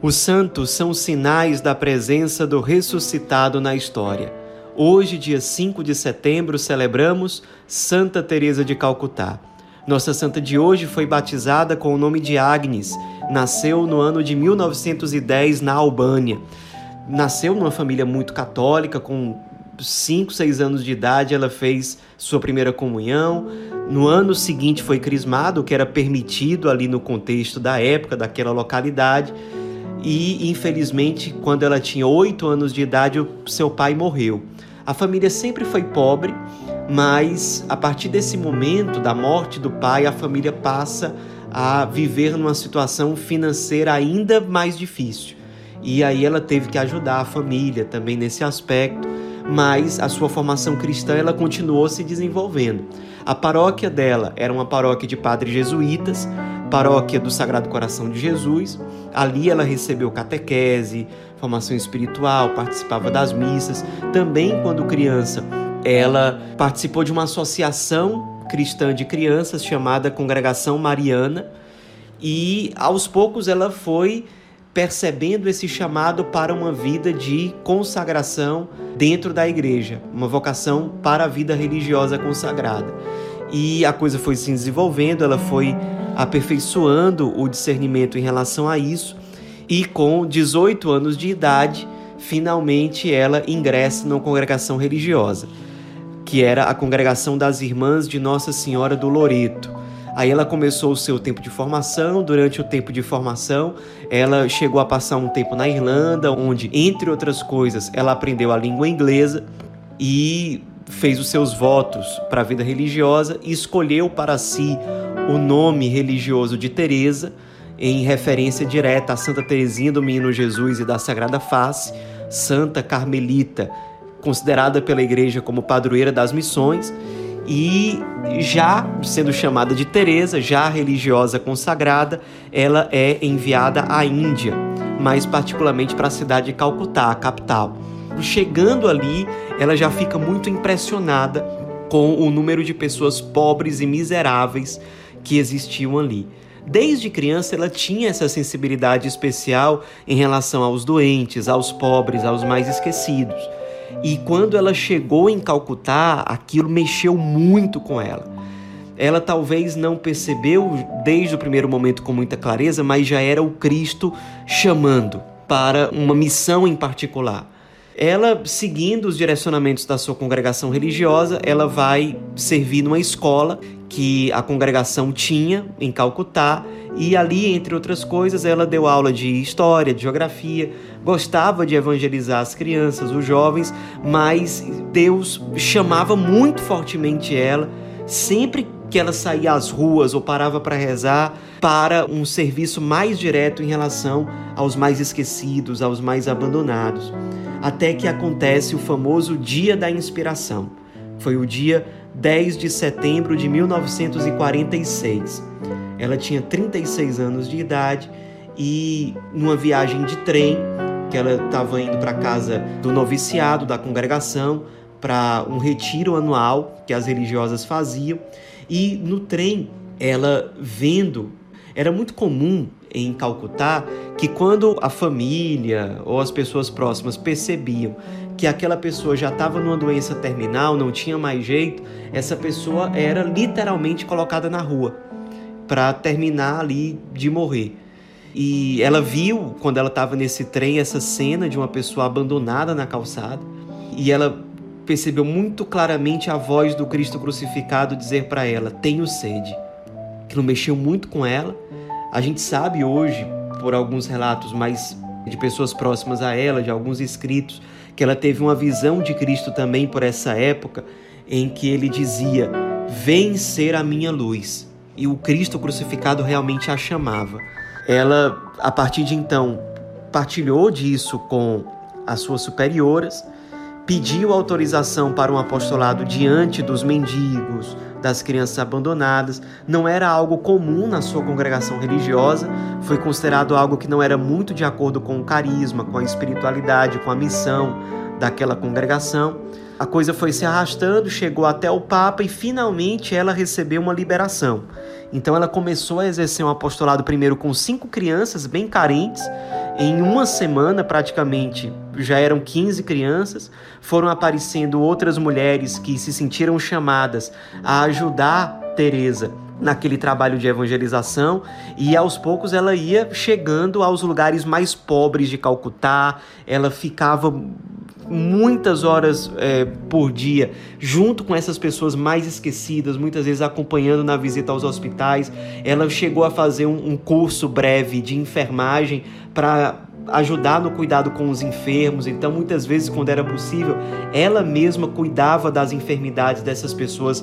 Os santos são sinais da presença do ressuscitado na história. Hoje, dia 5 de setembro, celebramos Santa Teresa de Calcutá. Nossa santa de hoje foi batizada com o nome de Agnes. Nasceu no ano de 1910 na Albânia. Nasceu numa família muito católica, com 5, 6 anos de idade, ela fez sua primeira comunhão. No ano seguinte foi crismado, o que era permitido ali no contexto da época, daquela localidade e infelizmente, quando ela tinha oito anos de idade, seu pai morreu. A família sempre foi pobre, mas a partir desse momento da morte do pai, a família passa a viver numa situação financeira ainda mais difícil. E aí ela teve que ajudar a família também nesse aspecto, mas a sua formação cristã ela continuou se desenvolvendo. A paróquia dela era uma paróquia de padres jesuítas, paróquia do Sagrado Coração de Jesus. Ali ela recebeu catequese, formação espiritual, participava das missas. Também, quando criança, ela participou de uma associação cristã de crianças chamada Congregação Mariana. E aos poucos ela foi percebendo esse chamado para uma vida de consagração dentro da igreja, uma vocação para a vida religiosa consagrada. E a coisa foi se desenvolvendo, ela foi aperfeiçoando o discernimento em relação a isso, e com 18 anos de idade, finalmente ela ingressa numa congregação religiosa, que era a congregação das Irmãs de Nossa Senhora do Loreto. Aí ela começou o seu tempo de formação. Durante o tempo de formação, ela chegou a passar um tempo na Irlanda, onde, entre outras coisas, ela aprendeu a língua inglesa e fez os seus votos para a vida religiosa e escolheu para si o nome religioso de Teresa, em referência direta a Santa Teresinha do Menino Jesus e da Sagrada Face, Santa Carmelita, considerada pela Igreja como padroeira das missões, e já sendo chamada de Teresa, já religiosa consagrada, ela é enviada à Índia, mais particularmente para a cidade de Calcutá, a capital. Chegando ali, ela já fica muito impressionada com o número de pessoas pobres e miseráveis que existiam ali. Desde criança ela tinha essa sensibilidade especial em relação aos doentes, aos pobres, aos mais esquecidos. E quando ela chegou em Calcutá, aquilo mexeu muito com ela. Ela talvez não percebeu desde o primeiro momento com muita clareza, mas já era o Cristo chamando para uma missão em particular. Ela, seguindo os direcionamentos da sua congregação religiosa, ela vai servir numa escola que a congregação tinha em Calcutá e ali, entre outras coisas, ela deu aula de história, de geografia, gostava de evangelizar as crianças, os jovens, mas Deus chamava muito fortemente ela, sempre que ela saía às ruas ou parava para rezar, para um serviço mais direto em relação aos mais esquecidos, aos mais abandonados. Até que acontece o famoso Dia da Inspiração. Foi o dia 10 de setembro de 1946. Ela tinha 36 anos de idade e numa viagem de trem, que ela estava indo para casa do noviciado da congregação para um retiro anual que as religiosas faziam, e no trem ela vendo, era muito comum em Calcutá que quando a família ou as pessoas próximas percebiam que aquela pessoa já estava numa doença terminal, não tinha mais jeito, essa pessoa era literalmente colocada na rua para terminar ali de morrer. E ela viu, quando ela estava nesse trem, essa cena de uma pessoa abandonada na calçada, e ela percebeu muito claramente a voz do Cristo crucificado dizer para ela: Tenho sede. Aquilo mexeu muito com ela. A gente sabe hoje, por alguns relatos mais de pessoas próximas a ela, de alguns escritos, que ela teve uma visão de Cristo também por essa época, em que ele dizia: Vem ser a minha luz. E o Cristo crucificado realmente a chamava. Ela, a partir de então, partilhou disso com as suas superioras, pediu autorização para um apostolado diante dos mendigos, das crianças abandonadas. Não era algo comum na sua congregação religiosa, foi considerado algo que não era muito de acordo com o carisma, com a espiritualidade, com a missão daquela congregação. A coisa foi se arrastando, chegou até o Papa e finalmente ela recebeu uma liberação. Então ela começou a exercer um apostolado primeiro com cinco crianças bem carentes Em uma semana, praticamente, já eram 15 crianças, foram aparecendo outras mulheres que se sentiram chamadas a ajudar Teresa naquele trabalho de evangelização e aos poucos ela ia chegando aos lugares mais pobres de Calcutá, ela ficava muitas horas é, por dia junto com essas pessoas mais esquecidas, muitas vezes acompanhando na visita aos hospitais. Ela chegou a fazer um, um curso breve de enfermagem para ajudar no cuidado com os enfermos. Então, muitas vezes, quando era possível, ela mesma cuidava das enfermidades dessas pessoas